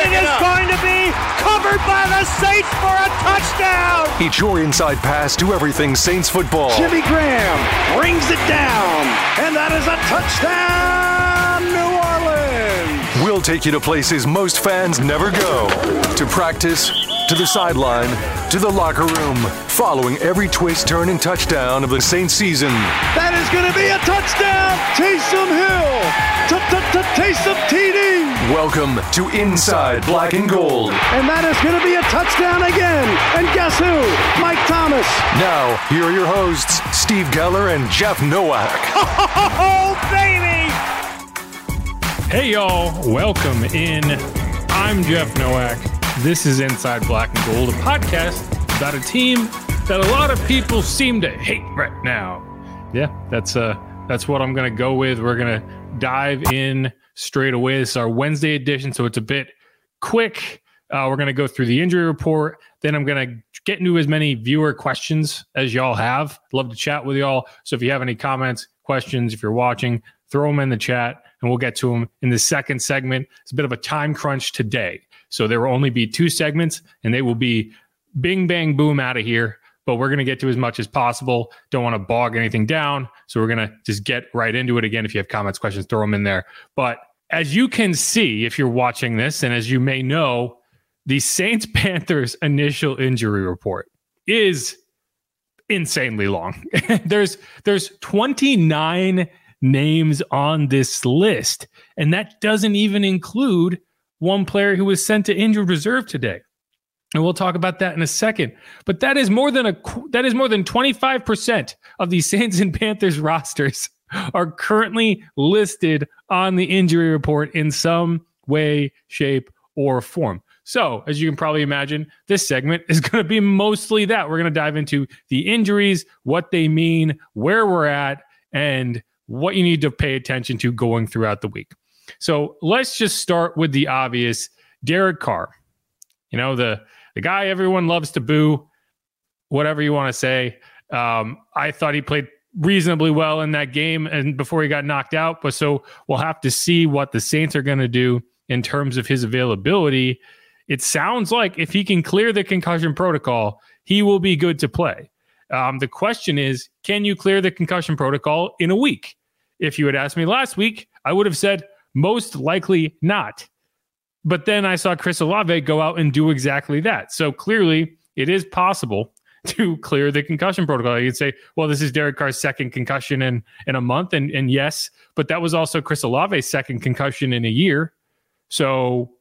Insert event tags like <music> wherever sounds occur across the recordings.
blocked, and it is going to be covered by the Saints for a touchdown. It's your inside pass to everything Saints football. Jimmy Graham brings it down, and that is a touchdown, New Orleans. We'll take you to places most fans never go. To practice, to the sideline, to the locker room, following every twist, turn, and touchdown of the Saints season. That is going to be a touchdown, Taysom Hill, Taysom TD. Welcome to Inside Black and Gold. And that is going to be a touchdown again. And guess who? Mike Thomas. Now, here are your hosts, Steve Geller and Jeff Nowak. <laughs> Oh, baby! Hey, y'all. Welcome in. I'm Jeff Nowak. This is Inside Black and Gold, a podcast about a team that a lot of people seem to hate right now. Yeah, that's uh that's what I'm gonna go with. We're gonna dive in straight away. This is our Wednesday edition, so it's a bit quick. Uh, we're gonna go through the injury report. Then I'm gonna get into as many viewer questions as y'all have. Love to chat with y'all. So if you have any comments, questions, if you're watching, throw them in the chat, and we'll get to them in the second segment. It's a bit of a time crunch today. So there will only be two segments and they will be bing, bang, boom out of here. But we're going to get to as much as possible. Don't want to bog anything down. So we're going to just get right into it again. If you have comments, questions, throw them in there. But as you can see, if you're watching this, and as you may know, the Saints <laughs> Panthers initial injury report is insanely long. <laughs> there's there's 29 names on this list, and that doesn't even include one player who was sent to injured reserve today. And we'll talk about that in a second. But that is more than a that is more than 25% of the <laughs> Saints and Panthers rosters are currently listed on the injury report in some way, shape, or form. So, as you can probably imagine, this segment is <laughs> going to be mostly that. We're going to dive into the injuries, what they mean, where we're at, and what you need to pay attention to going throughout the week. So let's just start with the obvious Derek Carr. You know, the, the guy everyone loves to boo, whatever you want to say. Um, I thought he played reasonably well in that game and before he got knocked out. But so we'll have to see what the Saints are going to do in terms of his availability. It sounds like if he can clear the concussion protocol, he will be good to play. Um, the question is, can you clear the concussion protocol in a week? If you had asked me last week, I would have said most likely not. But then I saw Chris Olave go out and do exactly that. So clearly, it is possible <laughs> to clear the concussion protocol. You would say, well, this is Derek Carr's second concussion in, in a month. And, and yes, but that was also Chris Olave's second concussion in a year. So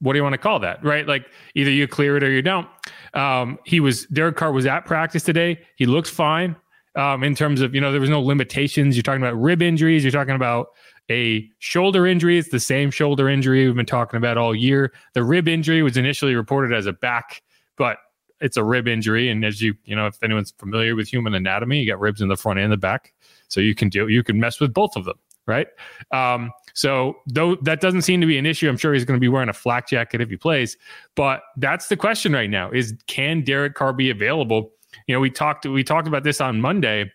what do you want to call that? Right? Like either you clear it or you don't. Um, he was, Derek Carr was at practice today. He looks fine um, in terms of, you know, there was no limitations. You're talking about rib injuries. You're talking about a shoulder injury. It's the same shoulder injury we've been talking about all year. The rib injury was initially reported as a back, but it's a rib injury. And as you, you know, if anyone's familiar with human anatomy, you got ribs in the front and the back. So you can do, you can mess with both of them. Right. Um, so though that doesn't seem to be an issue, I'm sure he's going to be wearing a flak jacket if he plays. But that's the question right now: is can Derek Carr be available? You know, we talked we talked about this on Monday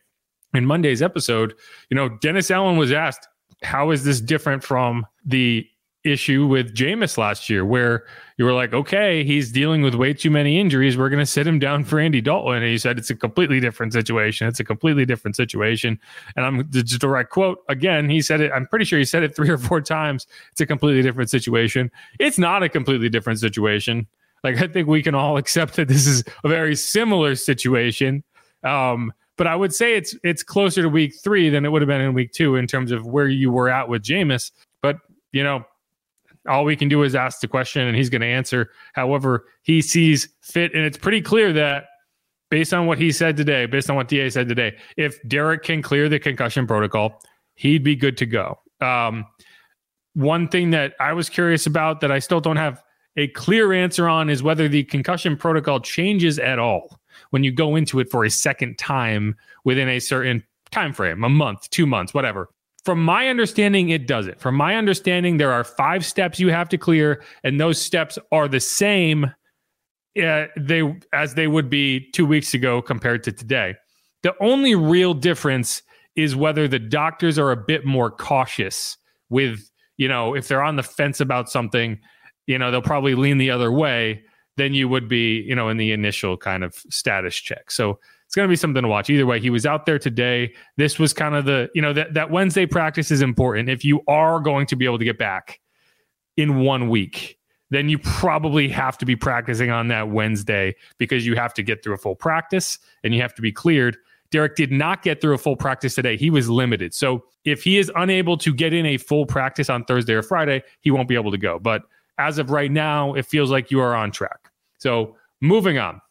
in Monday's episode. You know, Dennis Allen was asked, how is this different from the issue with Jameis last year, where you were like, okay, he's dealing with way too many injuries. We're going to sit him down for Andy Dalton. And he said, it's a completely different situation. It's a completely different situation. And I'm the direct quote again. He said it. I'm pretty sure he said it three or four times. It's a completely different situation. It's not a completely different situation. Like, I think we can all accept that this is a very similar situation. Um, but I would say it's it's closer to week three than it would have been in week two in terms of where you were at with Jameis. But you know, all we can do is ask the question and he's going to answer however he sees fit. And it's pretty clear that based on what he said today, based on what DA said today, if Derek can clear the concussion protocol, he'd be good to go. Um, one thing that I was curious about that I still don't have a clear answer on is whether the concussion protocol changes at all when you go into it for a second time within a certain time frame, a month, two months, whatever. From my understanding, it does it. From my understanding, there are five steps you have to clear, and those steps are the same uh, they as they would be two weeks ago compared to today. The only real difference is whether the doctors are a bit more cautious with, you know, if they're on the fence about something, you know, they'll probably lean the other way than you would be, you know, in the initial kind of status check. So it's going to be something to watch. Either way, he was out there today. This was kind of the, you know, that, that Wednesday practice is important. If you are going to be able to get back in one week, then you probably have to be practicing on that Wednesday because you have to get through a full practice and you have to be cleared. Derek did not get through a full practice today. He was limited. So if he is unable to get in a full practice on Thursday or Friday, he won't be able to go. But as of right now, it feels like you are on track. So moving on.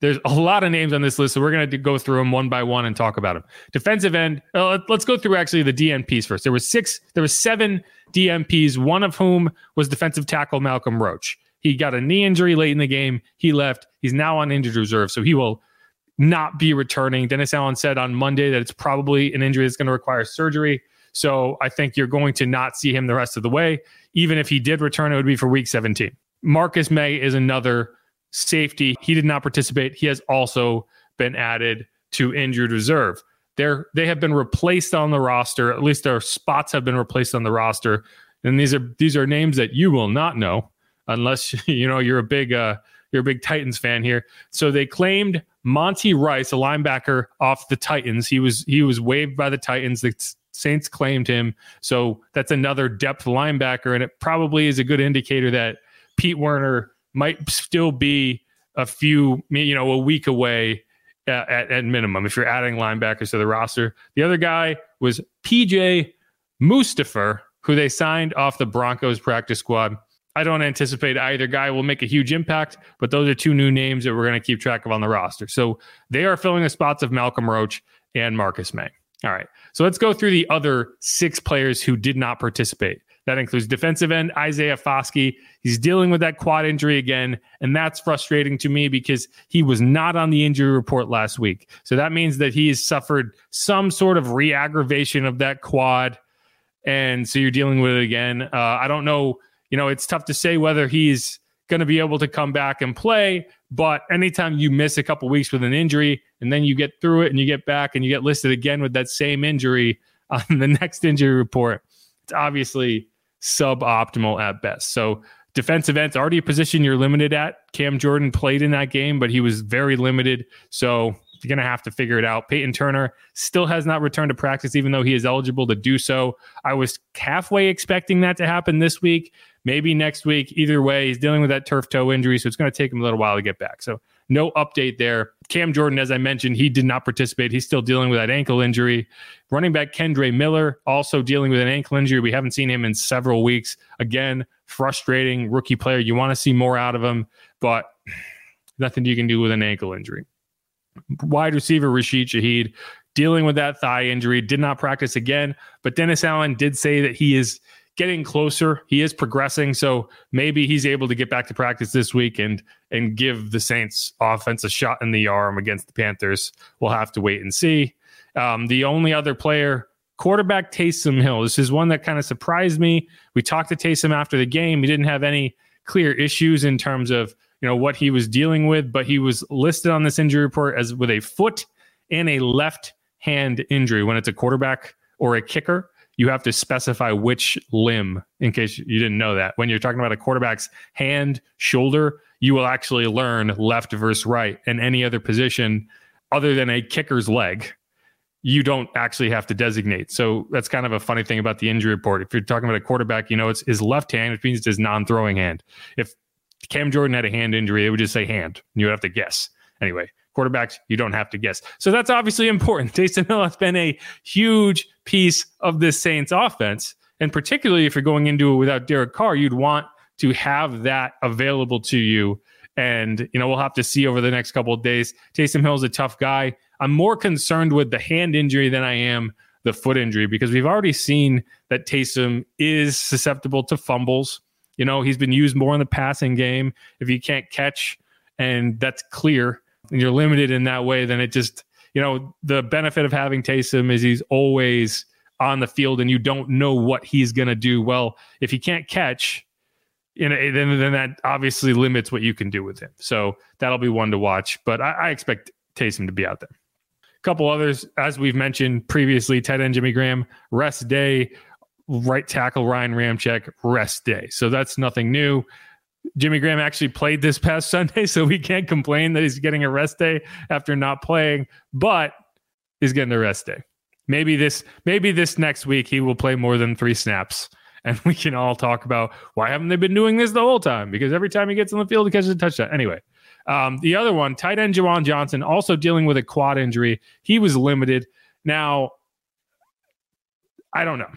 There's a lot of names on this list, so we're going to go through them one by one and talk about them. Defensive end. Uh, let's go through actually the DNPs first. There was six. There was seven DNPs. One of whom was defensive tackle Malcolm Roach. He got a knee injury late in the game. He left. He's now on injured reserve, so he will not be returning. Dennis Allen said on Monday that it's probably an injury that's going to require surgery. So I think you're going to not see him the rest of the way. Even if he did return, it would be for week 17. Marcus Maye is another safety. He did not participate. He has also been added to injured reserve. They're, they have been replaced on the roster. At least their spots have been replaced on the roster. And these are these are names that you will not know unless <laughs> you know you're a big uh, you're a big Titans fan here. So they claimed Monty Rice, a linebacker off the Titans. He was he was waived by the Titans. The Saints claimed him. So that's another depth linebacker, and it probably is a good indicator that Pete Werner might still be a few, you know, a week away at, at, minimum if you're adding linebackers to the roster. The other guy was PJ Mustipher, who they signed off the Broncos practice squad. I don't anticipate either guy will make a huge impact, but those are two new names that we're going to keep track of on the roster. So they are filling the spots of Malcolm Roach and Marcus Maye. All right. So let's go through the other six players who did not participate. That includes defensive end Isaiah Foskey. He's dealing with that quad injury again, and that's frustrating to me because he was not on the injury report last week. So that means that he has suffered some sort of re-aggravation of that quad, and so you're dealing with it again. Uh, I don't know. You know, it's tough to say whether he's going to be able to come back and play. But anytime you miss a couple weeks with an injury and then you get through it and you get back and you get listed again with that same injury <laughs> on the next injury report, it's obviously suboptimal at best. So defensive ends already a position you're limited at. Cam Jordan played in that game, but he was very limited. So you're going to have to figure it out. Peyton Turner still has not returned to practice, even though he is eligible to do so. I was halfway expecting that to happen this week, maybe next week. Either way, he's dealing with that turf toe injury, so it's going to take him a little while to get back. So no update there. Cam Jordan, as I mentioned, he did not participate. He's still dealing with that ankle injury. Running back Kendre Miller also dealing with an ankle injury. We haven't seen him in several weeks. Again, frustrating rookie player. You want to see more out of him, but nothing you can do with an ankle injury. Wide receiver Rashid Shaheed dealing with that thigh injury, did not practice again. But Dennis Allen did say that he is getting closer. He is progressing, so maybe he's able to get back to practice this week and and give the Saints offense a shot in the arm against the Panthers. We'll have to wait and see. Um, the only other player, quarterback Taysom Hill. This is one that kind of surprised me. We talked to Taysom after the game. He didn't have any clear issues in terms of you know what he was dealing with, but he was listed on this injury report as with a foot and a left hand injury when it's a quarterback or a kicker. You have to specify which limb, in case you didn't know that. When you're talking about a quarterback's hand, shoulder, you will actually learn left versus right and any other position other than a kicker's leg. You don't actually have to designate. So that's kind of a funny thing about the injury report. If you're talking about a quarterback, you know, it's his left hand, which means it's his non throwing hand. If Cam Jordan had a hand injury, it would just say hand. You would have to guess. Anyway, quarterbacks, you don't have to guess. So that's obviously important. <laughs> Taysom Hill has been a huge piece of this Saints offense. And particularly if you're going into it without Derek Carr, you'd want to have that available to you. And, you know, we'll have to see over the next couple of days. Taysom Hill's a tough guy. I'm more concerned with the hand injury than I am the foot injury because we've already seen that Taysom is susceptible to fumbles. You know, he's been used more in the passing game. If you can't catch, and that's clear, you're limited in that way, then it just, you know, the benefit of having Taysom is he's always on the field and you don't know what he's going to do. Well, if he can't catch, you know, then, then that obviously limits what you can do with him. So that'll be one to watch. But I, I expect Taysom to be out there. A couple others, as we've mentioned previously, tight end Jimmy Graham, rest day, right tackle Ryan Ramczyk, rest day. So that's nothing new. Jimmy Graham actually played this past <laughs> Sunday, so we can't complain that he's getting a rest day after not playing, but he's getting a rest day. Maybe this maybe this next week he will play more than three snaps. <laughs> And we can all talk about why haven't they been doing this the whole time? Because every time he gets on the field, he catches a touchdown. Anyway, um, the other one, tight end Juwan Johnson, also dealing with a quad injury. He was limited. Now, I don't know.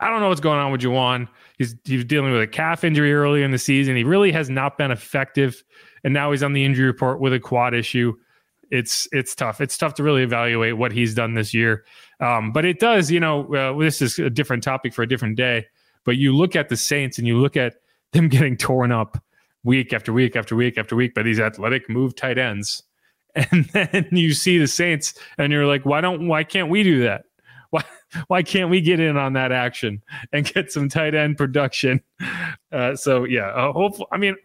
I don't know what's going on with Juwan. He's he was dealing with a calf injury early in the season. He really has not been effective, and now he's on the injury report with a quad issue. It's it's tough. It's tough to really evaluate what he's done this year. Um, but it does, you know, uh, this is a different topic for a different day. But you look at the Saints and you look at them <laughs> getting torn up week after week after week after week by these athletic move tight ends, <laughs> and then you see the Saints and you're like, why don't why can't we do that? why why can't we get in on that action and get some tight end production? Uh, so yeah, uh, hopeful. I mean,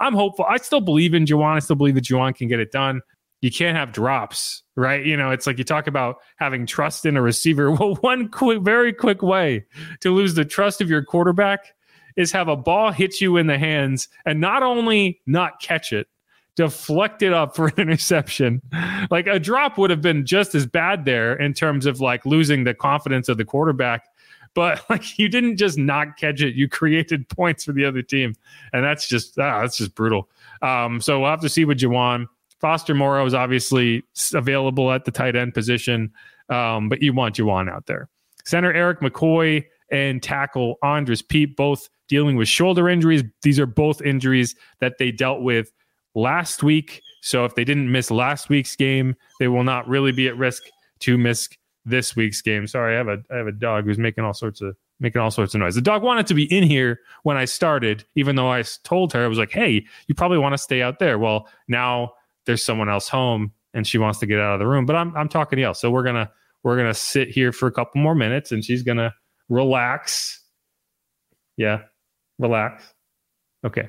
I'm hopeful. I still believe in Juwan. I still believe that Juwan can get it done. You can't have drops, right? You know, it's like you talk about having trust in a receiver. <laughs> Well, one quick, very quick way to lose the trust of your quarterback is have a ball hit you in the hands and not only not catch it, deflect it up for <laughs> an interception. Like a drop would have been just as bad there in terms of like losing the confidence of the quarterback. But <laughs> like you didn't just not catch it, you created <laughs> points for the other team, and that's just ah, that's just brutal. Um, so we'll have to see with Juwan. Foster Moreau is obviously available at the tight end position, um, but you want Juwan out there. Center Erik McCoy and tackle Andrus Peat both dealing with shoulder injuries. These are both injuries that they dealt with last week. So if they didn't miss last week's game, they will not really be at risk to miss this week's game. Sorry, I have a I have a dog who's making all sorts of making all sorts of noise. The dog wanted to be in here when I started, even though I told her I was like, "Hey, you probably want to stay out there." Well, now there's someone else home, and she wants to get out of the room. But I'm I'm talking to y'all. so we're gonna we're gonna sit here for a couple more minutes, and she's gonna relax. Yeah, relax. Okay.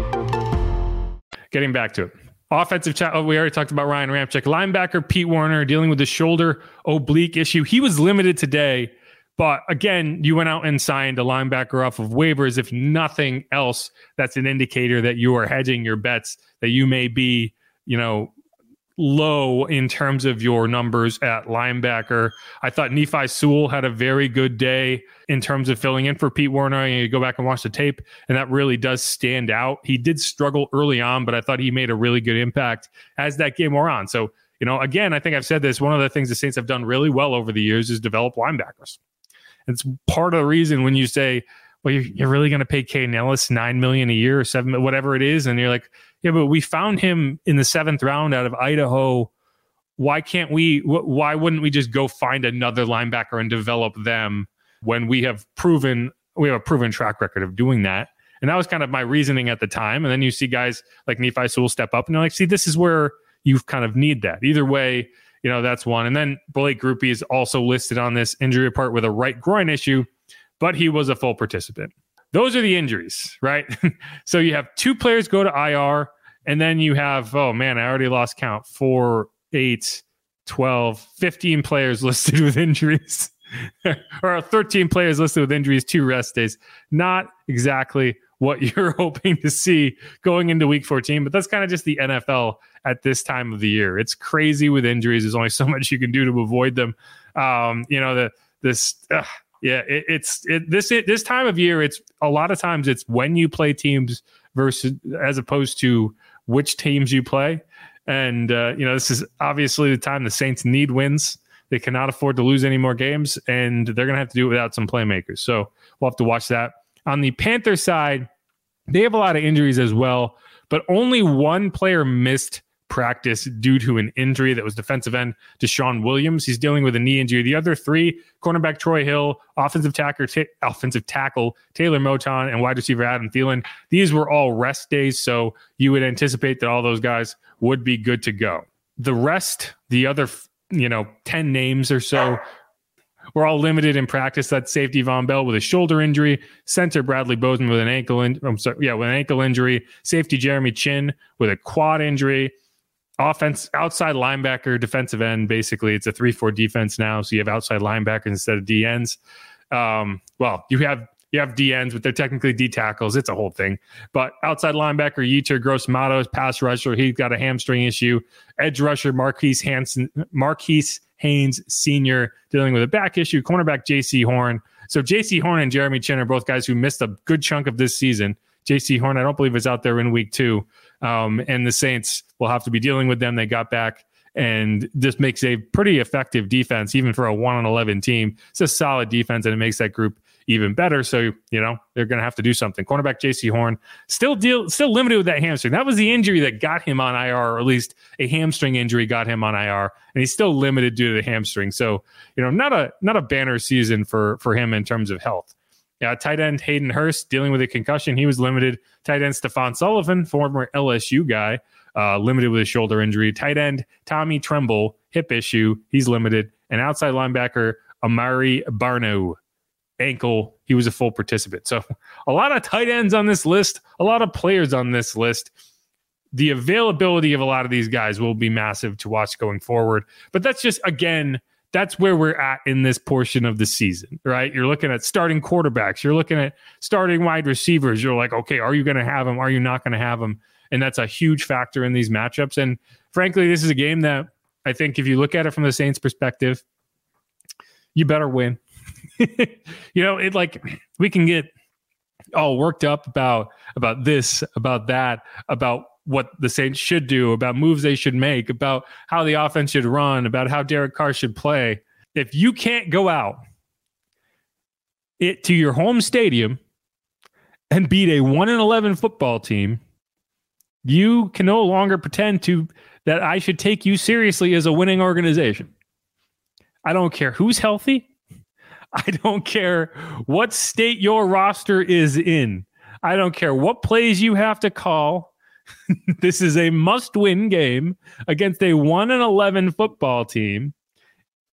getting back to it. Offensive chat. Oh, we already talked about Ryan Ramczyk. Linebacker Pete Werner dealing with the shoulder oblique issue. He was limited today, but again, you went out and signed a linebacker off of waivers. If nothing else, that's an indicator that you are hedging your bets that you may be, you know, low in terms of your numbers at linebacker. I thought Nephi Sewell had a very good day in terms of filling in for Pete Werner. And you go back and watch the tape, and that really does stand out. He did struggle early on, but I thought he made a really good impact as that game wore on. So, you know, again, I think I've said this. One of the things the Saints have done really well over the years is develop linebackers. It's part of the reason when you say, well, you're, you're really going to pay Kaden Elliss nine million a year or seven, whatever it is, and you're like, yeah, but we found him in the seventh round out of Idaho. Why can't we? Why wouldn't we just go find another linebacker and develop them when we have proven we have a proven track record of doing that? And that was kind of my reasoning at the time. And then you see guys like Nephi Sewell step up and you're like, see, this is where you kind of need that. Either way, you know, that's one. And then Blake Grupe is also listed on this injury report with a right groin issue, but he was a full participant. Those are the injuries, right? <laughs> so you have two players go to IR, and then you have, oh man, I already lost count four, eight, 12, 15 players <laughs> listed with injuries, <laughs> or 13 players listed with injuries, two rest days. Not exactly what you're hoping to see going into week 14, but that's kind of just the NFL at this time of the year. It's crazy with injuries. There's only so much you can do to avoid them. Um, you know, the, this, uh, yeah, it, it's it, this it, this time of year. It's a lot of times it's when you play teams versus as opposed to which teams you play. And uh, you know, this is obviously the time the Saints need wins. They cannot afford to lose any more games, and they're going to have to do it without some playmakers. So we'll have to watch that. On the Panther side, they have a lot of injuries as well, but only one player missed practice due to an injury that was defensive end DeShawn Williams. He's dealing with a knee injury. The other three, cornerback Troy Hill, offensive tackle, offensive tackle Taylor Moton, and wide receiver Adam Thielen. These were all rest days, so you would anticipate that all those guys would be good to go. The rest, the other, you know, 10 names or so we're all limited in practice. That's safety Vonn Bell with a shoulder injury, center Bradley Bozeman with an ankle. In, I'm sorry, yeah, with an ankle injury. Safety Jeremy Chinn with a quad injury offense, outside linebacker, defensive end. Basically, it's a three-four defense now, so you have outside linebackers instead of D ends. Um, well, you have you have D ends, but they're technically D tackles. It's a whole thing. But outside linebacker, Yetur Gross Matos, pass rusher, he's got a hamstring issue. Edge rusher, Marquis Hansen, Marquis Haynes Sr. dealing with a back issue. Cornerback Jaycee Horn. So Jaycee Horn and Jeremy Chinn are both guys who missed a good chunk of this season. Jaycee Horn, I don't believe is out there in week two. Um, and the Saints will have to be dealing with them. They got back, and this makes a pretty effective defense, even for a one on eleven team. It's a solid defense, and it makes that group even better. So you know they're going to have to do something. Cornerback Jaycee Horn still deal still limited with that hamstring. That was the injury that got him on IR, or at least a hamstring injury got him on IR, and he's still limited due to the hamstring. So you know not a not a banner season for for him in terms of health. Yeah, tight end Hayden Hurst dealing with a concussion. He was limited. Tight end Stephen Sullivan, former LSU guy, uh, limited with a shoulder injury. Tight end Tommy Tremble, hip issue. He's limited. And outside linebacker Amare Barno, ankle. He was a full participant. So <laughs> a lot of tight ends on this list, a lot of players on this list. The availability of a lot of these guys will be massive to watch going forward. But that's just, again, that's where we're at in this portion of the season, right? You're looking at starting quarterbacks, you're looking at starting wide receivers. You're like, okay, are you going to have them? Are you not going to have them? And that's a huge factor in these matchups. And frankly, this is a game that I think if you look at it from the Saints perspective, you better win. <laughs> you know, it like we can get all worked up about about this, about that, about what the Saints should do, about moves they should make, about how the offense should run, about how Derek Carr should play. If you can't go out it to your home stadium and beat a 1 and 11 football team, you can no longer pretend to that I should take you seriously as a winning organization. I don't care who's healthy. <laughs> I don't care what state your roster is in. I don't care what plays you have to call. <laughs> this is a must win game against a 1 and 11 football team.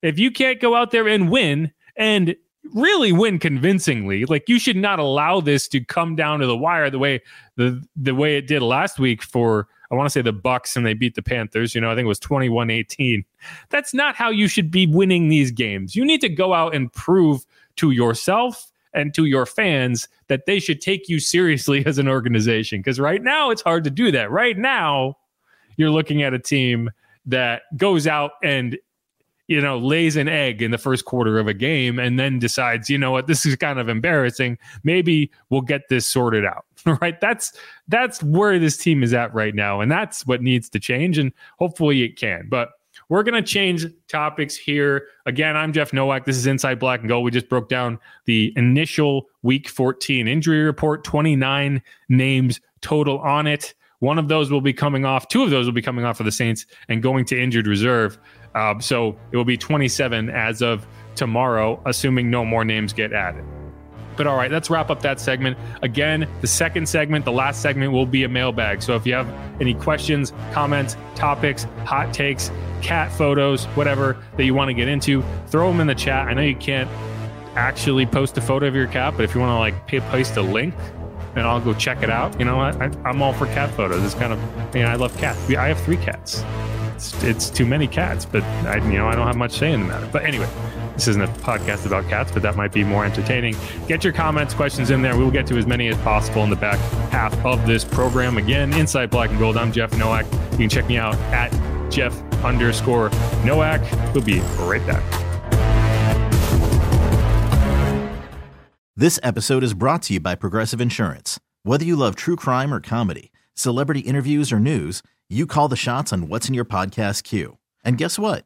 If you can't go out there and win and really win convincingly, like you should not allow this to come down to the wire the way the the way it did last week for I want to say the Bucs and they beat the Panthers, you know, I think it was 21-18. That's not how you should be winning these games. You need to go out and prove to yourself and to your fans that they should take you seriously <laughs> as an organization. Because right now it's hard to do that. Right now, you're looking at a team that goes out and you know lays an egg in the first quarter of a game and then decides you know what? This is kind of embarrassing. Maybe we'll get this sorted out. <laughs> Right? That's that's where this team is at right now and that's what needs to change and hopefully it can. But we're going to change topics here. Again, I'm Jeff Nowak. This is Inside Black and Gold. We just broke down the initial week 14 injury report, 29 names total on it. One of those will be coming off, two of those will be coming off for the Saints and going to injured reserve. Uh, so it will be 27 as of tomorrow, assuming no more names get added. But all right, let's wrap up that segment. Again, the second segment, the last segment will be a mailbag. So if you have any questions, comments, topics, hot takes, cat photos, whatever that you want to get into, throw them in the chat. I know you can't actually post a photo of your cat, but if you want to like paste a link, and I'll go check it out. You know, I, am all for cat photos. It's kind of, you know, I love cats. I have three cats. It's, it's too many cats, but I, you know, I don't have much say in the matter. But anyway, this isn't a podcast about cats, but that might be more entertaining. Get your comments, questions in there. We will get to as many as possible in the back half of this program. Again, Inside Black and Gold. I'm Jeff Nowak. You can check me out at Jeff underscore Nowak. We'll be right back. This episode is brought to you by Progressive Insurance. Whether you love true crime or comedy, celebrity interviews or news, you call the shots on what's in your podcast queue. And guess what?